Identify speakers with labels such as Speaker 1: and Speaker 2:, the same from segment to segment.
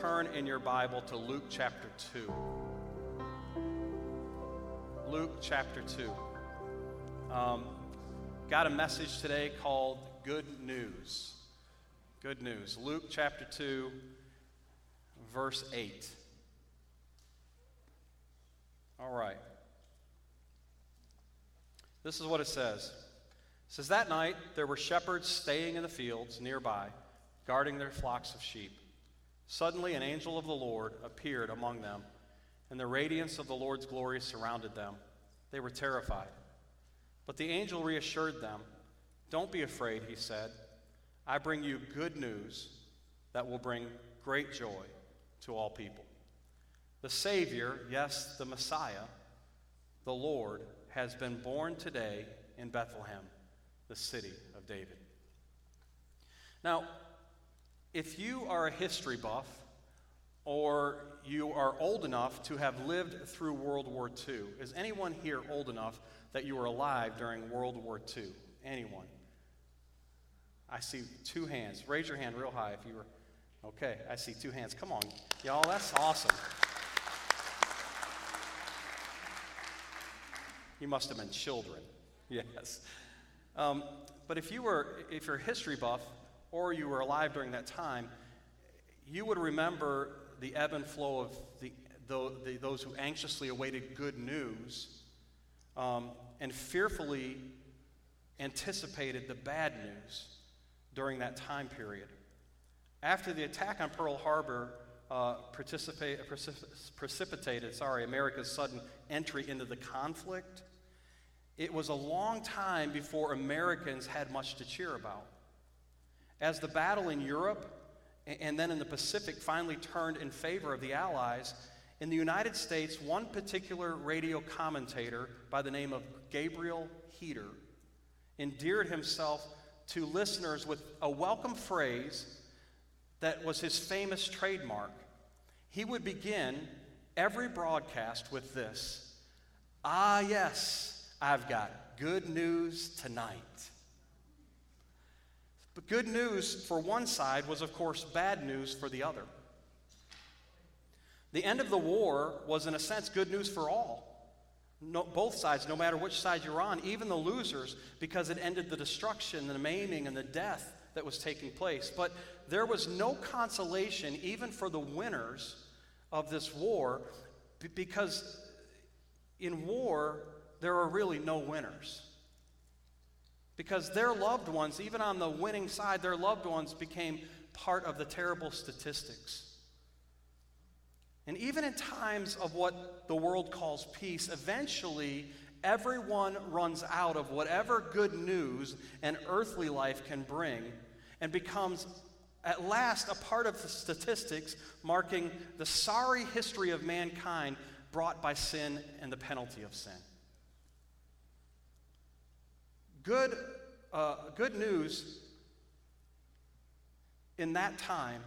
Speaker 1: turn in your Bible to Luke chapter 2. Luke chapter 2. Um, got a message today called Good News. Good News. Luke chapter 2, verse 8. All right. This is what it says. It says, That night there were shepherds staying in the fields nearby, guarding their flocks of sheep. Suddenly an angel of the Lord appeared among them, and the radiance of the Lord's glory surrounded them. They were terrified. But the angel reassured them. Don't be afraid, he said. I bring you good news that will bring great joy to all people. The Savior, yes, the Messiah, the Lord, has been born today in Bethlehem, the city of David. Now, if you are a history buff, or you are old enough to have lived through World War II, is anyone here old enough that you were alive during World War II? Anyone? I see two hands. Raise your hand real high if you were. Okay, I see two hands. Come on, y'all, that's awesome. You must have been children. Yes. Um, but if you were, if you're a history buff or you were alive during that time, you would remember the ebb and flow of the, the, the those who anxiously awaited good news um, and fearfully anticipated the bad news during that time period. After the attack on Pearl Harbor uh, precipitated sorry, America's sudden entry into the conflict, it was a long time before Americans had much to cheer about. As the battle in Europe and then in the Pacific finally turned in favor of the Allies, in the United States, one particular radio commentator by the name of Gabriel Heatter endeared himself to listeners with a welcome phrase that was his famous trademark. He would begin every broadcast with this Ah, yes, I've got good news tonight. But good news for one side was, of course, bad news for the other. The end of the war was, in a sense, good news for all. No, both sides, no matter which side you're on, even the losers, because it ended the destruction, the maiming, and the death that was taking place. But there was no consolation, even for the winners of this war, because in war, there are really no winners. Because their loved ones, even on the winning side, their loved ones became part of the terrible statistics. And even in times of what the world calls peace, eventually everyone runs out of whatever good news an earthly life can bring and becomes at last a part of the statistics marking the sorry history of mankind brought by sin and the penalty of sin. Good, uh, good news in that time,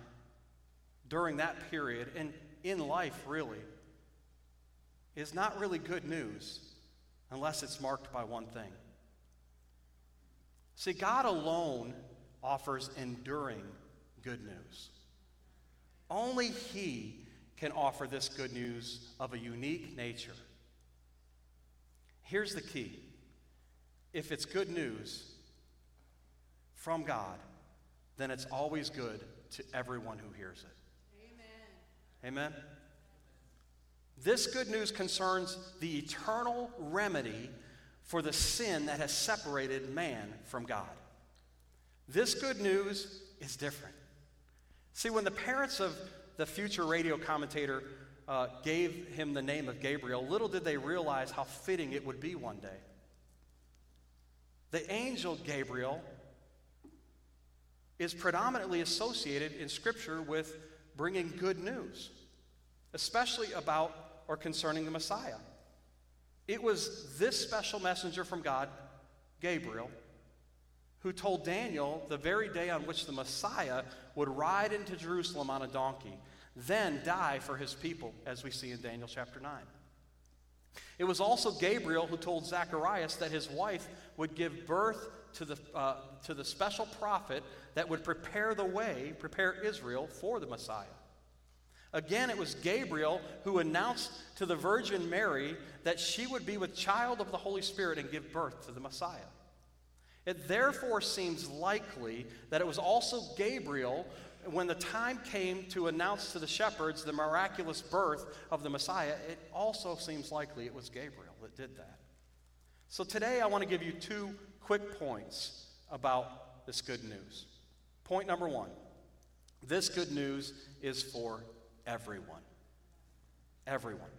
Speaker 1: during that period, and in life really, is not really good news unless it's marked by one thing. See, God alone offers enduring good news. Only He can offer this good news of a unique nature. Here's the key if it's good news from God, then it's always good to everyone who hears it. Amen. Amen. This good news concerns the eternal remedy for the sin that has separated man from God. This good news is different. See, when the parents of the future radio commentator uh, gave him the name of Gabriel, little did they realize how fitting it would be one day. The angel Gabriel is predominantly associated in Scripture with bringing good news, especially about or concerning the Messiah. It was this special messenger from God, Gabriel, who told Daniel the very day on which the Messiah would ride into Jerusalem on a donkey, then die for his people, as we see in Daniel chapter 9. It was also Gabriel who told Zacharias that his wife would give birth to the, uh, to the special prophet that would prepare the way, prepare Israel for the Messiah. Again, it was Gabriel who announced to the Virgin Mary that she would be with child of the Holy Spirit and give birth to the Messiah. It therefore seems likely that it was also Gabriel when the time came to announce to the shepherds the miraculous birth of the Messiah. It also seems likely it was Gabriel that did that. So today I want to give you two quick points about this good news. Point number one this good news is for everyone. Everyone.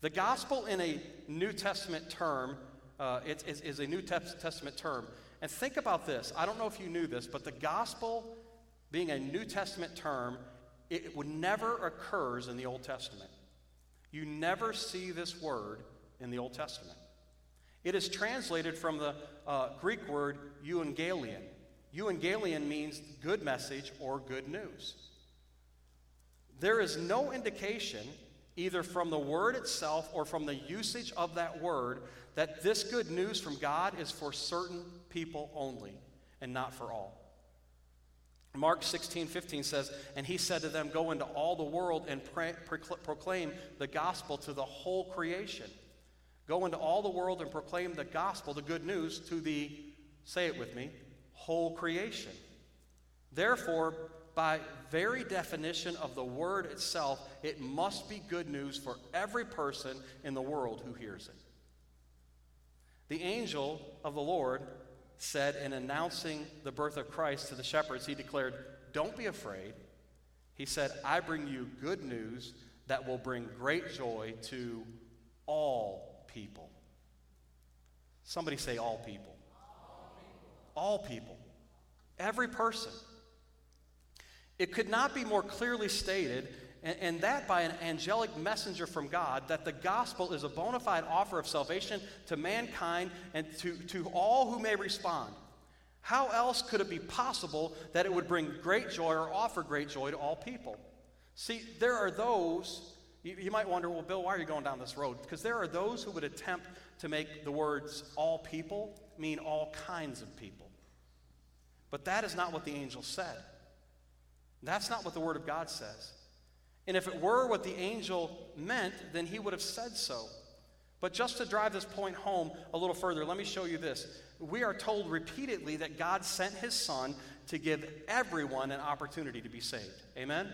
Speaker 1: The gospel in a New Testament term uh, it, is, is a New Testament term. And think about this. I don't know if you knew this, but the gospel being a New Testament term, it, would never occurs in the Old Testament. You never see this word in the Old Testament. It is translated from the uh, Greek word euangelion. Euangelion means good message or good news. There is no indication, either from the word itself or from the usage of that word, that this good news from God is for certain people only and not for all. Mark 16, 15 says, And he said to them, Go into all the world and pre- proclaim the gospel to the whole creation. Go into all the world and proclaim the gospel, the good news, to the, say it with me, whole creation. Therefore, by very definition of the word itself, it must be good news for every person in the world who hears it. The angel of the Lord said in announcing the birth of Christ to the shepherds, he declared, Don't be afraid. He said, I bring you good news that will bring great joy to all people. Somebody say, All people. All people. Every person. It could not be more clearly stated and, and, that by an angelic messenger from God, that the gospel is a bona fide offer of salvation to mankind and to, to all who may respond. How else could it be possible that it would bring great joy or offer great joy to all people? See, there are those, you, you might wonder, well, Bill, why are you going down this road? Because there are those who would attempt to make the words all people mean all kinds of people. But that is not what the angel said. That's not what the Word of God says. And if it were what the angel meant, then he would have said so. But just to drive this point home a little further, let me show you this. We are told repeatedly that God sent his son to give everyone an opportunity to be saved. Amen?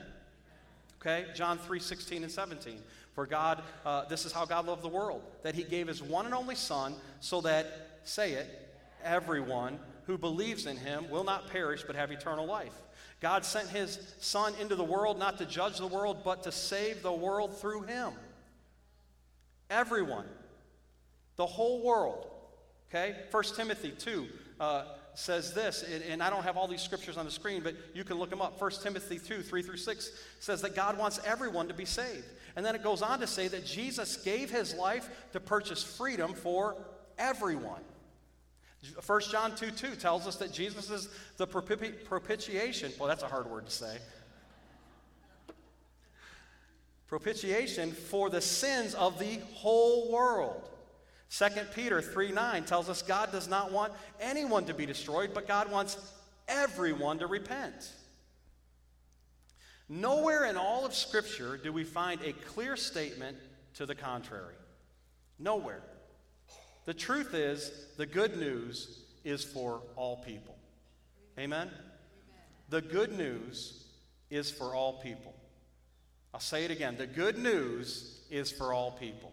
Speaker 1: Okay? John 3 16 and 17. For God, uh, this is how God loved the world, that he gave his one and only son so that, say it, everyone who believes in him will not perish but have eternal life. God sent his Son into the world not to judge the world, but to save the world through him. Everyone. The whole world. Okay? 1 Timothy 2 uh, says this, and I don't have all these scriptures on the screen, but you can look them up. 1 Timothy 2 3 through 6 says that God wants everyone to be saved. And then it goes on to say that Jesus gave his life to purchase freedom for everyone. 1 John 2 2 tells us that Jesus is the propitiation. Well, that's a hard word to say. Propitiation for the sins of the whole world. 2 Peter 3 9 tells us God does not want anyone to be destroyed, but God wants everyone to repent. Nowhere in all of Scripture do we find a clear statement to the contrary. Nowhere. The truth is, the good news is for all people. Amen? The good news is for all people. I'll say it again. The good news is for all people.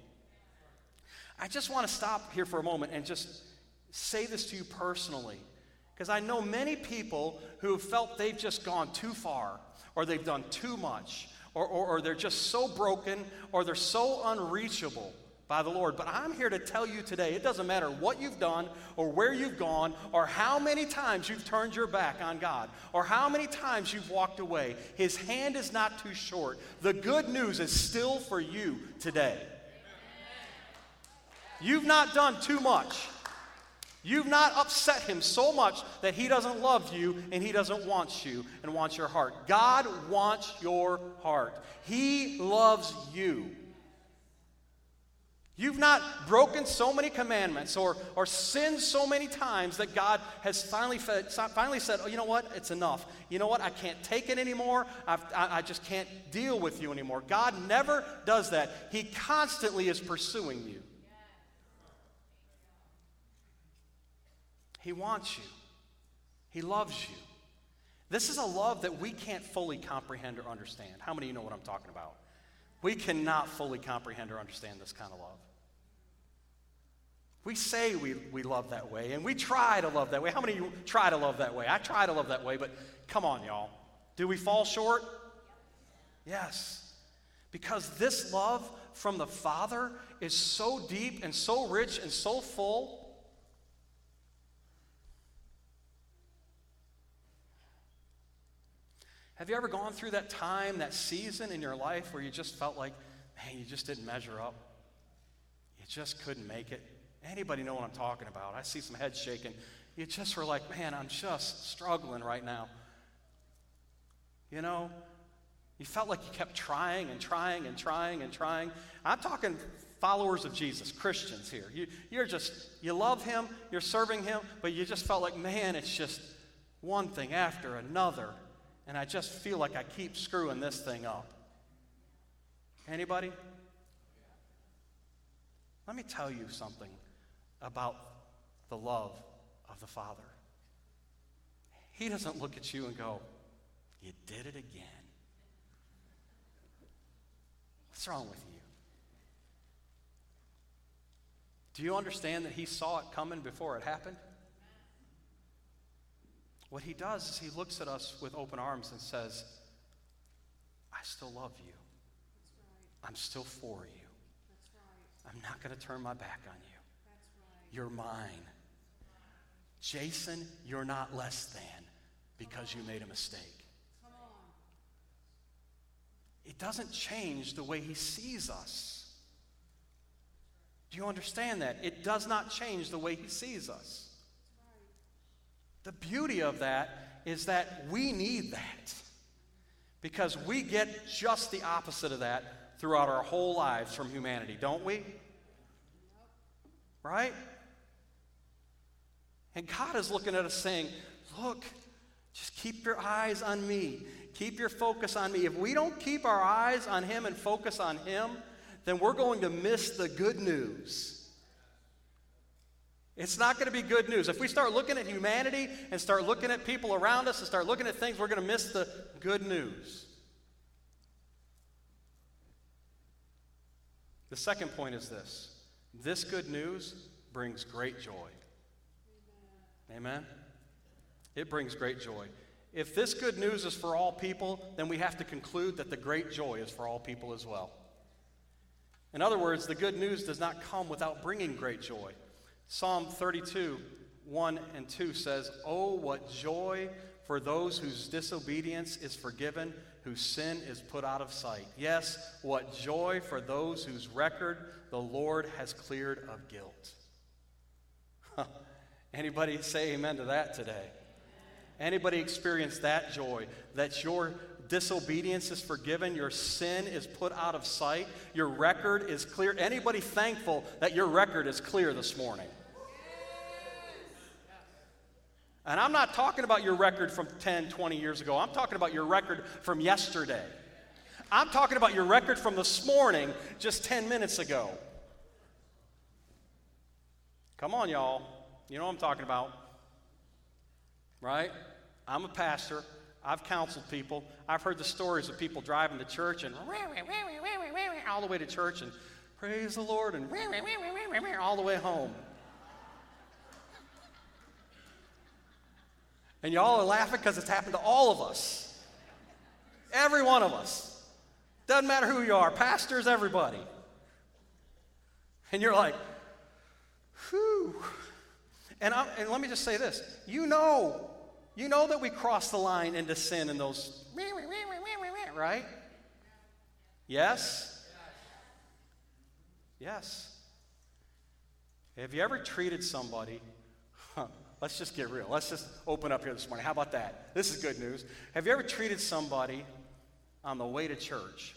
Speaker 1: I just want to stop here for a moment and just say this to you personally. Because I know many people who have felt they've just gone too far, or they've done too much, or, or, or they're just so broken, or they're so unreachable by the Lord. But I'm here to tell you today it doesn't matter what you've done or where you've gone or how many times you've turned your back on God or how many times you've walked away. His hand is not too short. The good news is still for you today. You've not done too much. You've not upset him so much that he doesn't love you and he doesn't want you and wants your heart. God wants your heart. He loves you. You've not broken so many commandments or, or sinned so many times that God has finally, finally said, oh, you know what? It's enough. You know what? I can't take it anymore. I've, I, I just can't deal with you anymore. God never does that. He constantly is pursuing you. He wants you, He loves you. This is a love that we can't fully comprehend or understand. How many of you know what I'm talking about? We cannot fully comprehend or understand this kind of love. We say we, we love that way, and we try to love that way. How many of you try to love that way? I try to love that way, but come on, y'all. Do we fall short? Yes. Because this love from the Father is so deep and so rich and so full Have you ever gone through that time, that season in your life where you just felt like, man, you just didn't measure up? You just couldn't make it? Anybody know what I'm talking about? I see some heads shaking. You just were like, man, I'm just struggling right now. You know, you felt like you kept trying and trying and trying and trying. I'm talking followers of Jesus, Christians here. You, you're just, you love Him, you're serving Him, but you just felt like, man, it's just one thing after another and I just feel like I keep screwing this thing up. Anybody? Let me tell you something about the love of the Father. He doesn't look at you and go, You did it again. What's wrong with you? Do you understand that He saw it coming before it happened? What he does is he looks at us with open arms and says, I still love you. Right. I'm still for you. Right. I'm not going to turn my back on you. Right. You're mine. Jason, you're not less than because you made a mistake. It doesn't change the way he sees us. Do you understand that? It does not change the way he sees us. The beauty of that is that we need that because we get just the opposite of that throughout our whole lives from humanity, don't we? Right? And God is looking at us saying, Look, just keep your eyes on me. Keep your focus on me. If we don't keep our eyes on Him and focus on Him, then we're going to miss the good news. It's not going to be good news. If we start looking at humanity and start looking at people around us and start looking at things, we're going to miss the good news. The second point is this this good news brings great joy. Amen? It brings great joy. If this good news is for all people, then we have to conclude that the great joy is for all people as well. In other words, the good news does not come without bringing great joy. Psalm 32, 1 and 2 says, Oh, what joy for those whose disobedience is forgiven, whose sin is put out of sight. Yes, what joy for those whose record the Lord has cleared of guilt. Anybody say amen to that today? Anybody experience that joy that your disobedience is forgiven, your sin is put out of sight, your record is clear? Anybody thankful that your record is clear this morning? And I'm not talking about your record from 10, 20 years ago. I'm talking about your record from yesterday. I'm talking about your record from this morning, just 10 minutes ago. Come on, y'all. You know what I'm talking about. Right? I'm a pastor. I've counseled people. I've heard the stories of people driving to church and all the way to church and praise the Lord and all the way home. And y'all are laughing because it's happened to all of us. Every one of us. Doesn't matter who you are, pastors, everybody. And you're like, whew. And, I'm, and let me just say this you know, you know that we cross the line into sin in those, right? Yes? Yes. Have you ever treated somebody Let's just get real. Let's just open up here this morning. How about that? This is good news. Have you ever treated somebody on the way to church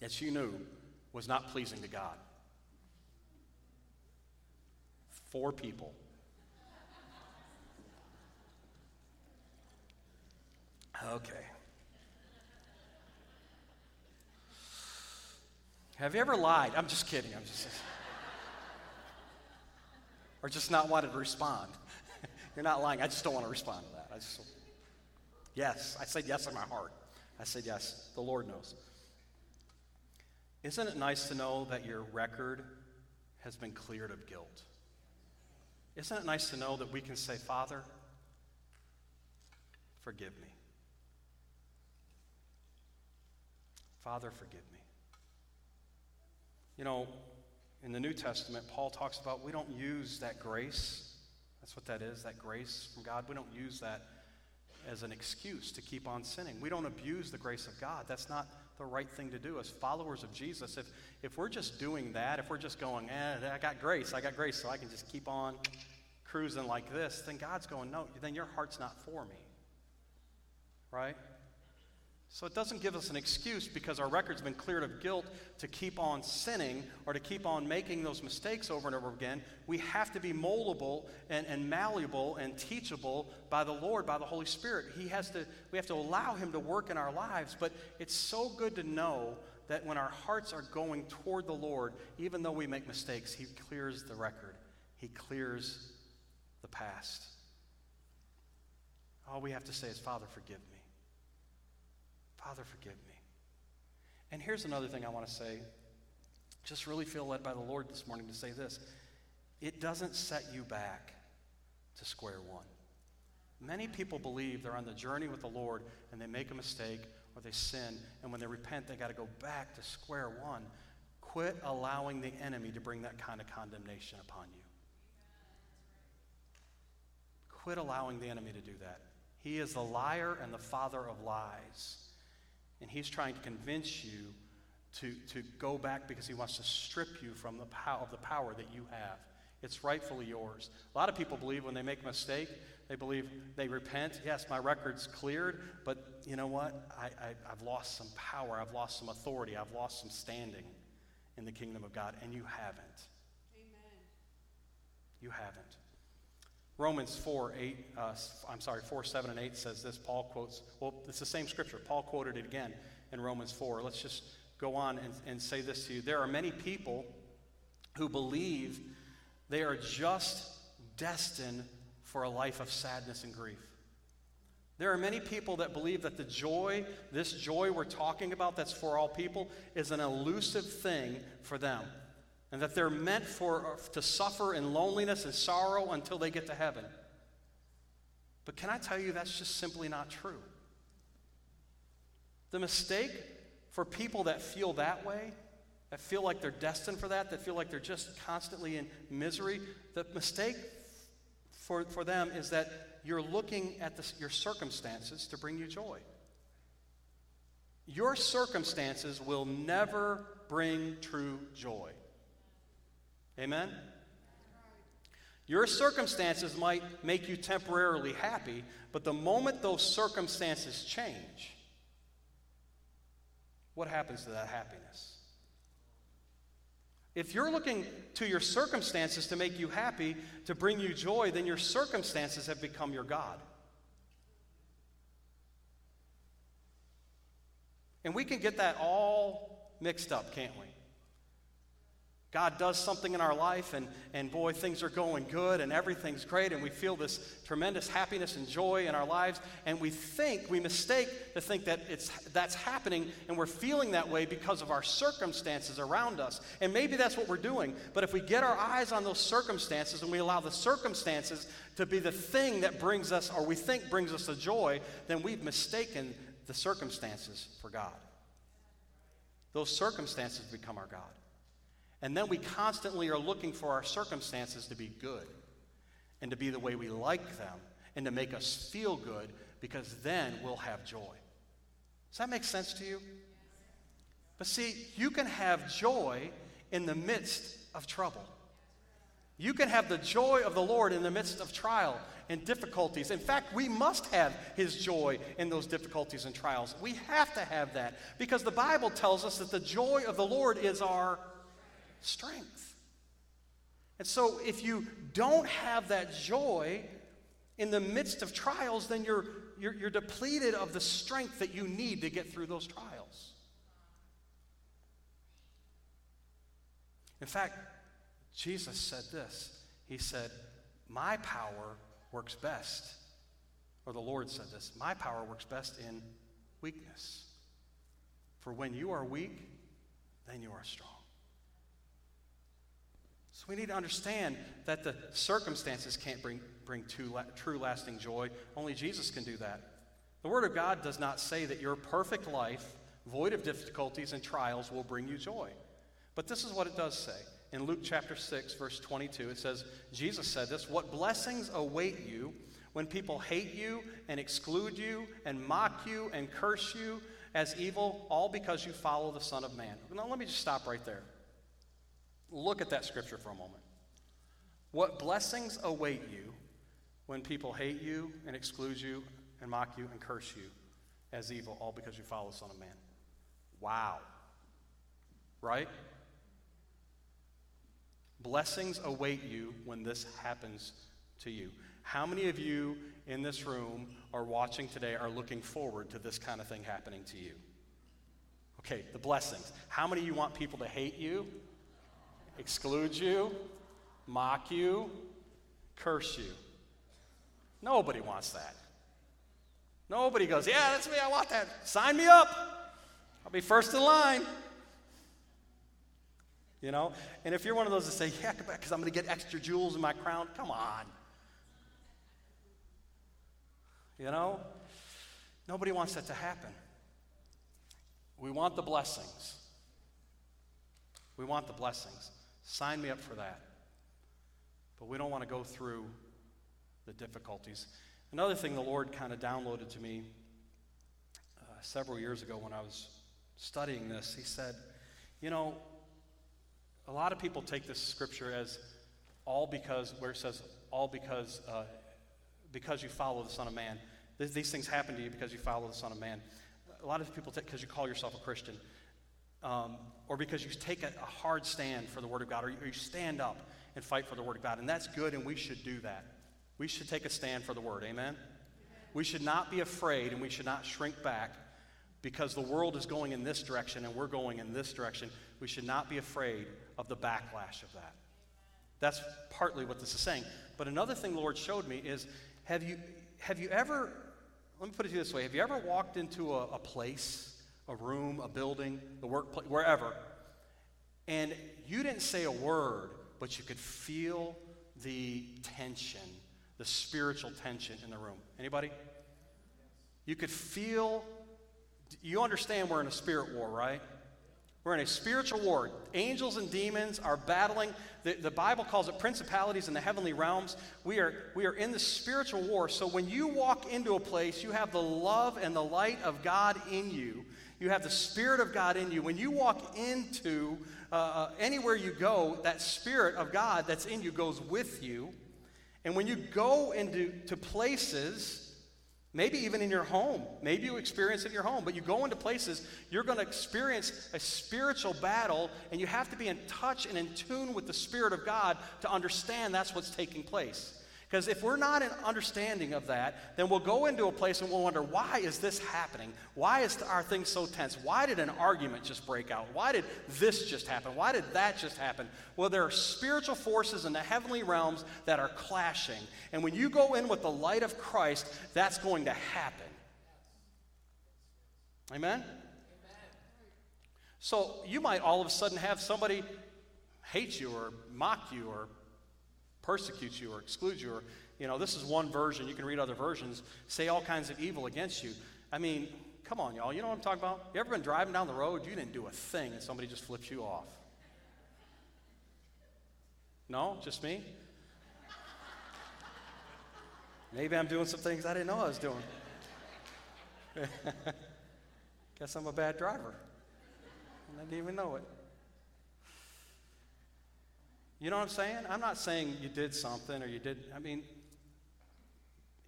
Speaker 1: that you knew was not pleasing to God? Four people. Okay. Have you ever lied? I'm just kidding. I'm just. or just not wanted to respond. You're not lying. I just don't want to respond to that. I just. Yes. I said yes in my heart. I said yes. The Lord knows. Isn't it nice to know that your record has been cleared of guilt? Isn't it nice to know that we can say, Father, forgive me? Father, forgive me. You know, in the New Testament, Paul talks about we don't use that grace. That's what that is, that grace from God. We don't use that as an excuse to keep on sinning. We don't abuse the grace of God. That's not the right thing to do as followers of Jesus. If, if we're just doing that, if we're just going, eh, I got grace, I got grace, so I can just keep on cruising like this, then God's going, no, then your heart's not for me. Right? So it doesn't give us an excuse because our record's been cleared of guilt to keep on sinning or to keep on making those mistakes over and over again. We have to be moldable and, and malleable and teachable by the Lord, by the Holy Spirit. He has to, we have to allow Him to work in our lives. But it's so good to know that when our hearts are going toward the Lord, even though we make mistakes, He clears the record, He clears the past. All we have to say is, Father, forgive me. Father, forgive me. And here's another thing I want to say. Just really feel led by the Lord this morning to say this. It doesn't set you back to square one. Many people believe they're on the journey with the Lord and they make a mistake or they sin, and when they repent, they got to go back to square one. Quit allowing the enemy to bring that kind of condemnation upon you. Quit allowing the enemy to do that. He is the liar and the father of lies. And he's trying to convince you to, to go back because he wants to strip you from the power of the power that you have. It's rightfully yours. A lot of people believe when they make a mistake, they believe they repent. Yes, my record's cleared, but you know what? I, I, I've lost some power. I've lost some authority. I've lost some standing in the kingdom of God. And you haven't. Amen. You haven't. Romans 4, 8, uh, I'm sorry, 4, 7, and 8 says this. Paul quotes, well, it's the same scripture. Paul quoted it again in Romans 4. Let's just go on and, and say this to you. There are many people who believe they are just destined for a life of sadness and grief. There are many people that believe that the joy, this joy we're talking about that's for all people, is an elusive thing for them and that they're meant for, to suffer in loneliness and sorrow until they get to heaven. But can I tell you that's just simply not true? The mistake for people that feel that way, that feel like they're destined for that, that feel like they're just constantly in misery, the mistake for, for them is that you're looking at the, your circumstances to bring you joy. Your circumstances will never bring true joy. Amen? Your circumstances might make you temporarily happy, but the moment those circumstances change, what happens to that happiness? If you're looking to your circumstances to make you happy, to bring you joy, then your circumstances have become your God. And we can get that all mixed up, can't we? God does something in our life, and, and boy, things are going good and everything's great, and we feel this tremendous happiness and joy in our lives, and we think, we mistake to think that it's, that's happening, and we're feeling that way because of our circumstances around us. And maybe that's what we're doing, but if we get our eyes on those circumstances and we allow the circumstances to be the thing that brings us, or we think brings us the joy, then we've mistaken the circumstances for God. Those circumstances become our God. And then we constantly are looking for our circumstances to be good and to be the way we like them and to make us feel good because then we'll have joy. Does that make sense to you? But see, you can have joy in the midst of trouble. You can have the joy of the Lord in the midst of trial and difficulties. In fact, we must have His joy in those difficulties and trials. We have to have that because the Bible tells us that the joy of the Lord is our strength. And so, if you don't have that joy in the midst of trials, then you're, you're, you're, depleted of the strength that you need to get through those trials. In fact, Jesus said this He said, My power works best. Or the Lord said this My power works best in weakness. For when you are weak, then you are strong. So we need to understand that the circumstances can't bring, bring la- true lasting joy. Only Jesus can do that. The Word of God does not say that your perfect life, void of difficulties and trials, will bring you joy. But this is what it does say. In Luke chapter 6, verse 22, it says, Jesus said this What blessings await you when people hate you and exclude you and mock you and curse you as evil, all because you follow the Son of Man. Now, let me just stop right there. Look at that scripture for a moment. What blessings await you when people hate you and exclude you and mock you and curse you as evil, all because you follow the Son of Man? Wow. Right? Blessings await you when this happens to you. How many of you in this room or watching today are looking forward to this kind of thing happening to you? Okay, the blessings. How many of you want people to hate you, exclude you, mock you, curse you? Nobody wants that. Nobody goes, Yeah, that's me, I want that. Sign me up. I'll be first in line. You know? And if you're one of those that say, Yeah, because I'm going to get extra jewels in my crown, come on. You know? Nobody wants that to happen. We want the blessings. We want the blessings. Sign me up for that. But we don't want to go through the difficulties. Another thing the Lord kind of downloaded to me uh, several years ago when I was studying this, He said, You know, a lot of people take this scripture as all because, where it says, all because uh, because you follow the Son of Man. These things happen to you because you follow the Son of Man. A lot of people take because you call yourself a Christian, um, or because you take a, a, hard stand for the Word of God, or you, or you stand up and fight for the Word of God. And that's good, and we should do that. We should take a stand for the Word. Amen? We should not be afraid, and we should not shrink back because the world is going in this direction and we're going in this direction. We should not be afraid of the backlash of that. That's partly what this is saying. But another thing the Lord showed me is have you, have you ever, let me put it this way, have you ever walked into a, a place, a room, a building, the workplace, wherever, and you didn't say a word, but you could feel the tension, the spiritual tension in the room? Anybody? You could feel, you understand we're in a spirit war, right? We're in a spiritual war. Angels and demons are battling. The, the, Bible calls it principalities in the heavenly realms. We are, we are in the spiritual war. So when you walk into a place, you have the love and the light of God in you. You have the Spirit of God in you. When you walk into uh, uh anywhere you go, that Spirit of God that's in you goes with you. And when you go into to places, Maybe even in your home. Maybe you experience it in your home, but you go into places, you're going to experience a spiritual battle, and you have to be in touch and in tune with the Spirit of God to understand that's what's taking place. Because if we're not in understanding of that, then we'll go into a place and we'll wonder, why is this happening? Why is our thing so tense? Why did an argument just break out? Why did this just happen? Why did that just happen? Well, there are spiritual forces in the heavenly realms that are clashing. And when you go in with the light of Christ, that's going to happen. Amen? So you might all of a sudden have somebody hate you or mock you or persecute you or exclude you or you know this is one version you can read other versions say all kinds of evil against you. I mean come on y'all you know what i'm talking about? You ever been driving down the road you didn't do a thing and somebody just flips you off? No? Just me? Maybe i'm doing some things i didn't know i was doing. Guess i'm a bad driver. I didn't even know it you know what I'm saying? I'm not saying you did something or you did, I mean,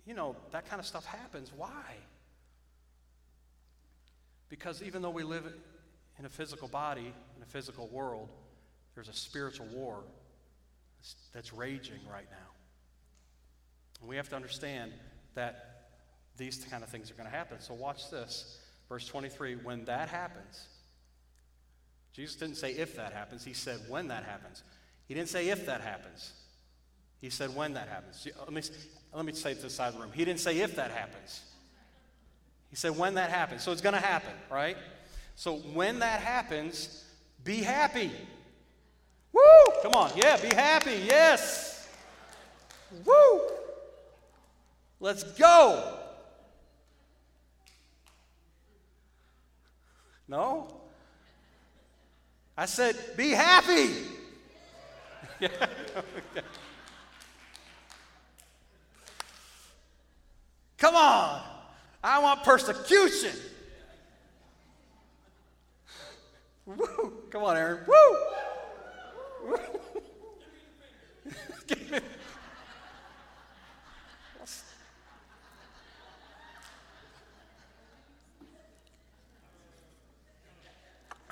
Speaker 1: you know, that kind of stuff happens. Why? Because even though we live in a physical body, in a physical world, there's a spiritual war that's raging right now. And we have to understand that these kind of things are going to happen. So watch this. Verse 23 when that happens, Jesus didn't say if that happens, he said when that happens. He didn't say if that happens. He said when that happens. Let me, let me say it to the side of the room. He didn't say if that happens. He said when that happens. So it's going to happen, right? So when that happens, be happy. Woo! Come on. Yeah, be happy. Yes. Woo! Let's go. No? I said, be happy. Come on. I want persecution. Woo. Come on, Aaron. Woo.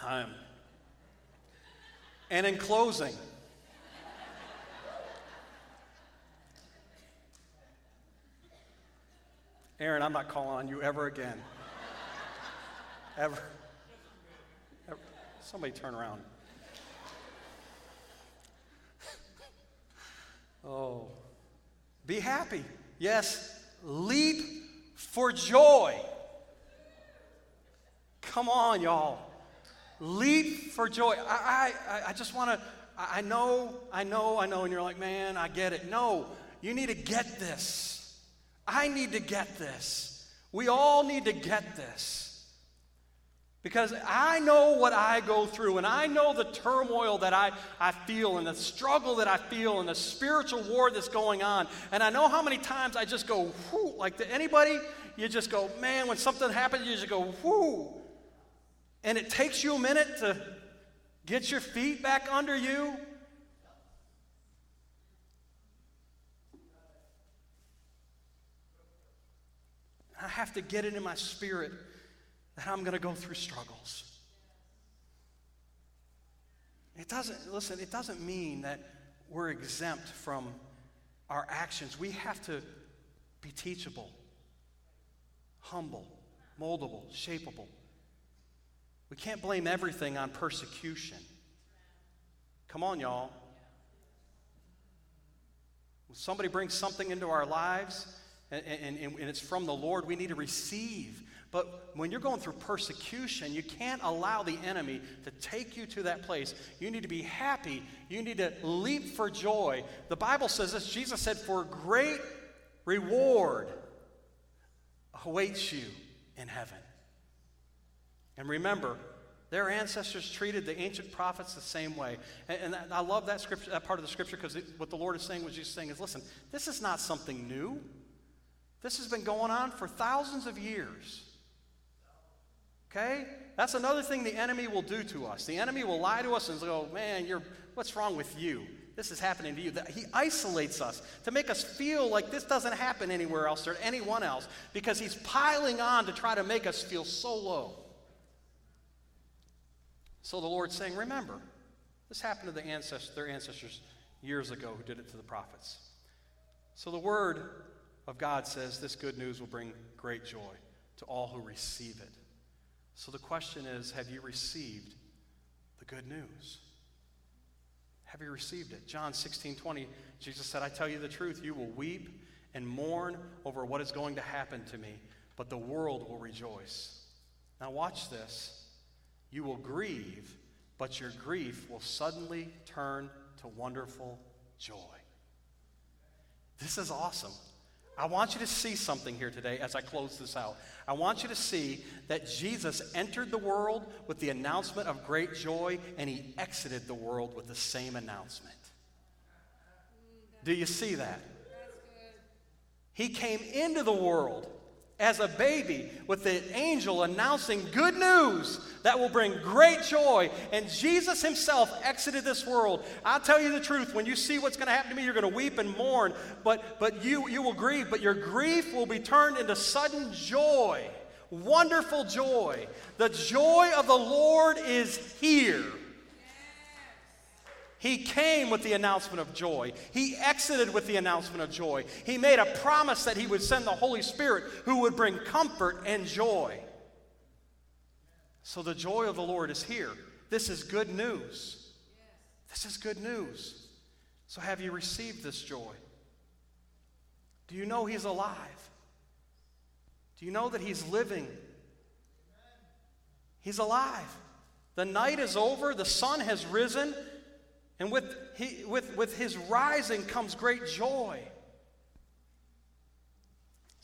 Speaker 1: Um, and in closing, Aaron, I'm not calling on you ever again. ever. ever. Somebody turn around. oh. Be happy. Yes, leap for joy. Come on, y'all. Leap for joy. I, I, I just want to, I know, I know, I know, and you're like, man, I get it. No, you need to get this. I need to get this. We all need to get this. Because I know what I go through, and I know the turmoil that I, I feel, and the struggle that I feel, and the spiritual war that's going on. And I know how many times I just go, whoo, like to anybody, you just go, man, when something happens, you just go, whoo. And it takes you a minute to get your feet back under you. I have to get it in my spirit that I'm going to go through struggles. It doesn't, listen, it doesn't mean that we're exempt from our actions. We have to be teachable, humble, moldable, shapeable. We can't blame everything on persecution. Come on, y'all. When somebody brings something into our lives, and, and, and, it's from the Lord, we need to receive. But when you're going through persecution, you can't allow the enemy to take you to that place. You need to be happy. You need to leap for joy. The Bible says this Jesus said, For great reward awaits you in heaven. And remember, their ancestors treated the ancient prophets the same way. And, and I love that scripture, that part of the scripture, because what the Lord is saying, what Jesus is saying is, listen, this is not something new. This has been going on for thousands of years. Okay? That's another thing the enemy will do to us. The enemy will lie to us and go, man, you're, what's wrong with you? This is happening to you. He isolates us to make us feel like this doesn't happen anywhere else or anyone else because he's piling on to try to make us feel so low. So the Lord's saying, remember, this happened to the ancestors, their ancestors years ago who did it to the prophets. So the word of God says this good news will bring great joy to all who receive it. So the question is have you received the good news? Have you received it? John 16 20, Jesus said, I tell you the truth, you will weep and mourn over what is going to happen to me, but the world will rejoice. Now, watch this. You will grieve, but your grief will suddenly turn to wonderful joy. This is awesome. I want you to see something here today as I close this out. I want you to see that Jesus entered the world with the announcement of great joy, and he exited the world with the same announcement. Do you see that? He came into the world as a baby with the angel announcing good news that will bring great joy. And Jesus himself exited this world. I'll tell you the truth. When you see what's going to happen to me, you're going to weep and mourn, but, but you, you will grieve. But your grief will be turned into sudden joy, wonderful joy. The joy of the Lord is here. He came with the announcement of joy. He exited with the announcement of joy. He made a promise that he would send the Holy Spirit who would bring comfort and joy. So the joy of the Lord is here. This is good news. This is good news. So have you received this joy? Do you know he's alive? Do you know that he's living? He's alive. The night is over, the sun has risen, and with, he, with, with his rising comes great joy.